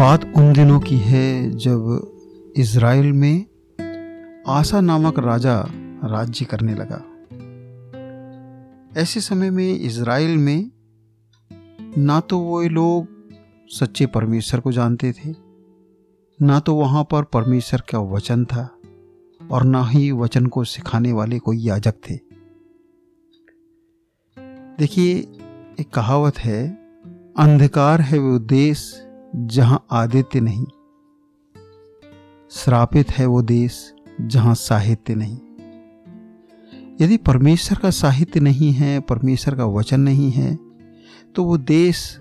बात उन दिनों की है जब इज़राइल में आसा नामक राजा राज्य करने लगा। ऐसे समय में इज़राइल में ना तो वो लोग सच्चे परमेश्वर को जानते थे, ना तो वहाँ पर परमेश्वर का वचन था और ना ही वचन को सिखाने वाले कोई याजक थे। देखिए, एक कहावत है, अंधकार है वो देश जहाँ आदित्य नहीं। श्रापित है वो देश जहाँ साहित्य नहीं। यदि परमेश्वर का साहित्य नहीं है, परमेश्वर का वचन नहीं है तो वो देश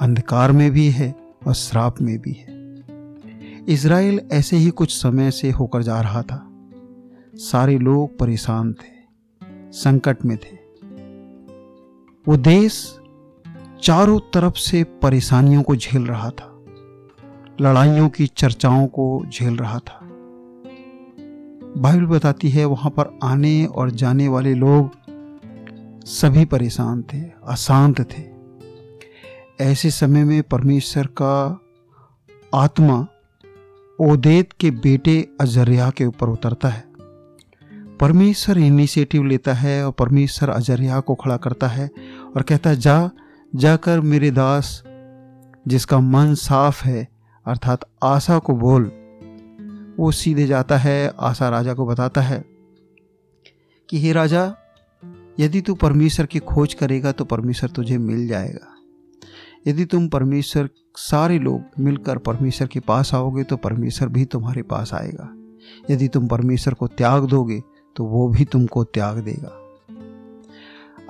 अंधकार में भी है और श्राप में भी है। इज़राइल ऐसे ही कुछ समय से होकर जा रहा था। सारे लोग परेशान थे, संकट में थे। वो देश चारों तरफ़ से परेशानियों को झेल रहा था, लड़ाइयों की चर्चाओं को झेल रहा था। बाइबल बताती है वहाँ पर आने और जाने वाले लोग सभी परेशान थे, अशांत थे। ऐसे समय में परमेश्वर का आत्मा ओदेद के बेटे अजरिया के ऊपर उतरता है। परमेश्वर इनिशिएटिव लेता है और परमेश्वर अजरिया को खड़ा करता है और कहता है, जा जाकर मेरे दास, जिसका मन साफ़ है, अर्थात आशा को बोल। वो सीधे जाता है, आशा राजा को बताता है कि, हे राजा, यदि तू परमेश्वर की खोज करेगा तो परमेश्वर तुझे मिल जाएगा। यदि तुम परमेश्वर, सारे लोग मिलकर परमेश्वर के पास आओगे तो परमेश्वर भी तुम्हारे पास आएगा। यदि तुम परमेश्वर को त्याग दोगे तो वो भी तुमको त्याग देगा।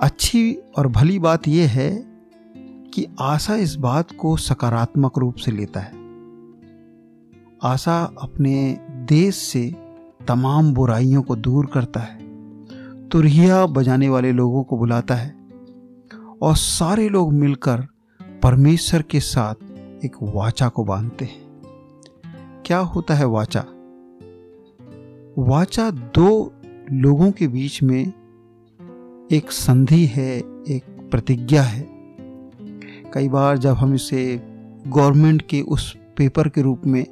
अच्छी और भली बात यह है कि आशा इस बात को सकारात्मक रूप से लेता है। आशा अपने देश से तमाम बुराइयों को दूर करता है, तुरहिया बजाने वाले लोगों को बुलाता है और सारे लोग मिलकर परमेश्वर के साथ एक वाचा को बांधते हैं। क्या होता है वाचा? वाचा दो लोगों के बीच में एक संधि है, एक प्रतिज्ञा है। कई बार जब हम इसे गवर्नमेंट के उस पेपर के रूप में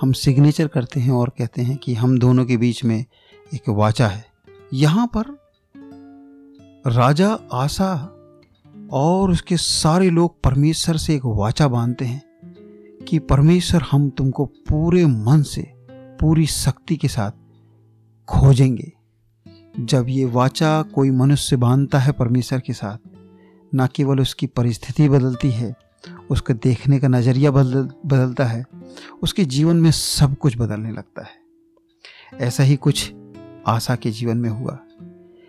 हम सिग्नेचर करते हैं और कहते हैं कि हम दोनों के बीच में एक वाचा है। यहाँ पर राजा आशा और उसके सारे लोग परमेश्वर से एक वाचा बांधते हैं कि परमेश्वर हम तुमको पूरे मन से, पूरी शक्ति के साथ खोजेंगे। जब ये वाचा कोई मनुष्य बांधता है परमेश्वर के साथ न केवल उसकी परिस्थिति बदलती है, उसका देखने का नज़रिया बदल, बदलता है, उसके जीवन में सब कुछ बदलने लगता है। ऐसा ही कुछ आशा के जीवन में हुआ।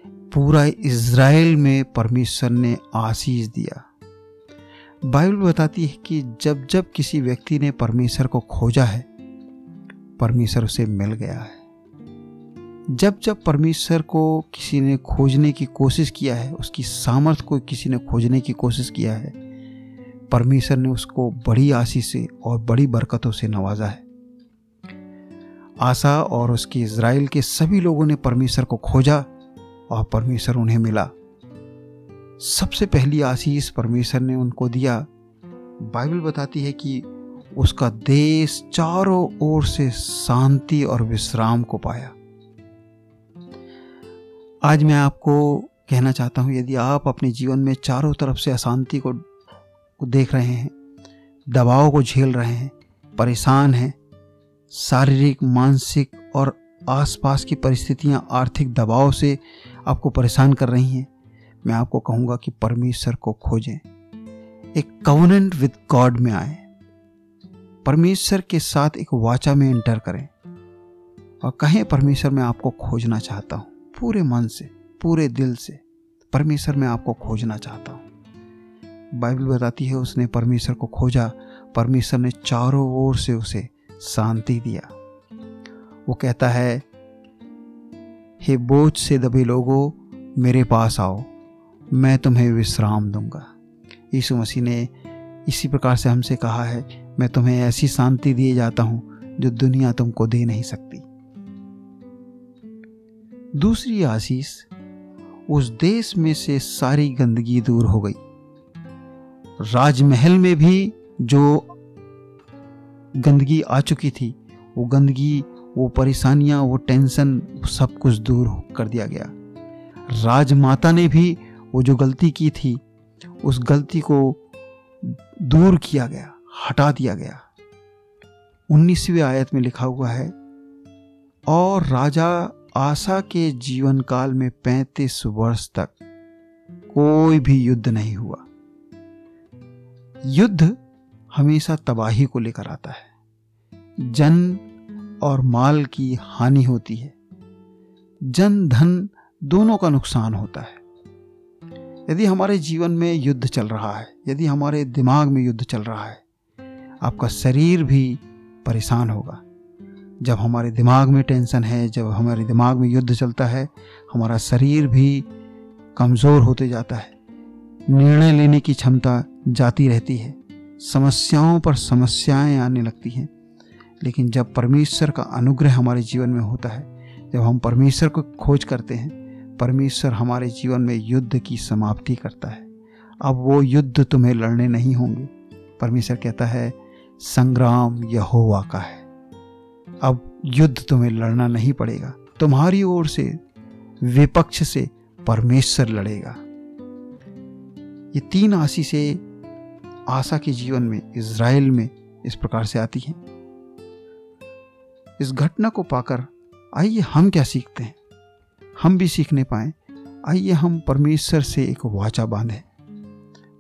पूरा इज़राइल में परमेश्वर ने आशीष दिया। बाइबल बताती है कि जब जब किसी व्यक्ति ने परमेश्वर को खोजा है, परमेश्वर उसे मिल गया है। जब जब परमेश्वर को किसी ने खोजने की कोशिश किया है, उसकी सामर्थ्य को किसी ने खोजने की कोशिश किया है, परमेश्वर ने उसको बड़ी आशीष से और बड़ी बरकतों से नवाजा है। आशा और उसके इज़राइल के सभी लोगों ने परमेश्वर को खोजा और परमेश्वर उन्हें मिला। सबसे पहली आशीष परमेश्वर ने उनको दिया। बाइबल बताती है कि उसका देश चारों ओर से शांति और विश्राम को पाया। आज मैं आपको कहना चाहता हूँ यदि आप अपने जीवन में चारों तरफ़ से अशांति को, देख रहे हैं दबाव को झेल रहे हैं परेशान हैं शारीरिक मानसिक और आसपास की परिस्थितियाँ आर्थिक दबाव से आपको परेशान कर रही हैं मैं आपको कहूँगा कि परमेश्वर को खोजें। एक कवनेंट विद गॉड में आए। परमेश्वर के साथ एक वाचा में एंटर करें। और कहें परमेश्वर मैं आपको खोजना चाहता हूँ। पूरे मन से, पूरे दिल से परमेश्वर में आपको खोजना चाहता हूँ। बाइबल बताती है उसने परमेश्वर को खोजा, परमेश्वर ने चारों ओर से उसे शांति दिया। वो कहता है, हे बोझ से दबे लोगों, मेरे पास आओ, मैं तुम्हें विश्राम दूँगा। यीशु मसीह ने इसी प्रकार से हमसे कहा है, मैं तुम्हें ऐसी शांति दिए जाता हूँ, जो दुनिया तुमको दे नहीं सकती। दूसरी आशीष उस देश में से सारी गंदगी दूर हो गई। राजमहल में भी जो गंदगी आ चुकी थी, वो गंदगी, वो परेशानियाँ, वो टेंशन सब कुछ दूर कर दिया गया। राजमाता ने भी वो जो गलती की थी, उस गलती को दूर किया गया, हटा दिया गया। उन्नीसवीं आयत में लिखा हुआ है, और राजा आशा के जीवन काल में पैंतीस वर्ष तक कोई भी युद्ध नहीं हुआ। युद्ध हमेशा तबाही को लेकर आता है। जन और माल की हानि होती है। जन, धन दोनों का नुकसान होता है। यदि हमारे जीवन में युद्ध चल रहा है, यदि हमारे दिमाग में युद्ध चल रहा है, आपका शरीर भी परेशान होगा। जब हमारे दिमाग में टेंशन है, जब हमारे दिमाग में युद्ध चलता है, हमारा शरीर भी कमज़ोर होते जाता है। निर्णय लेने की क्षमता जाती रहती है। समस्याओं पर समस्याएँ आने लगती हैं। लेकिन जब परमेश्वर का अनुग्रह हमारे जीवन में होता है, जब हम परमेश्वर को खोज करते हैं, परमेश्वर हमारे जीवन में युद्ध की समाप्ति करता है। अब वो युद्ध तुम्हें लड़ने नहीं होंगे। परमेश्वर कहता है, संग्राम यहोवा का है। अब युद्ध तुम्हें लड़ना नहीं पड़ेगा। तुम्हारी ओर से, विपक्ष से परमेश्वर लड़ेगा। ये तीन से आशा के जीवन में, इज़राइल में इस प्रकार से आती हैं। इस घटना को पाकर, आइए हम क्या सीखते हैं? हम भी सीखने पाए। आइए हम परमेश्वर से एक वाचा बांधे।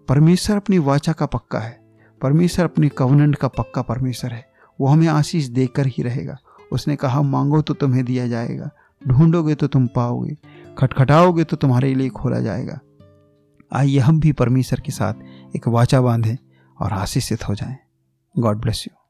परमेश्वर अपनी वाचा का पक्का है। परमेश्वर अपने कवनंड का पक्का परमेश्वर है। वो हमें आशीष देकर ही रहेगा। उसने कहा, मांगो तो तुम्हें दिया जाएगा, ढूंढोगे तो तुम पाओगे, खटखटाओगे तो तुम्हारे लिए खोला जाएगा। आइए हम भी परमेश्वर के साथ एक वाचा बांधें और आशीषित हो जाएँ। God bless you.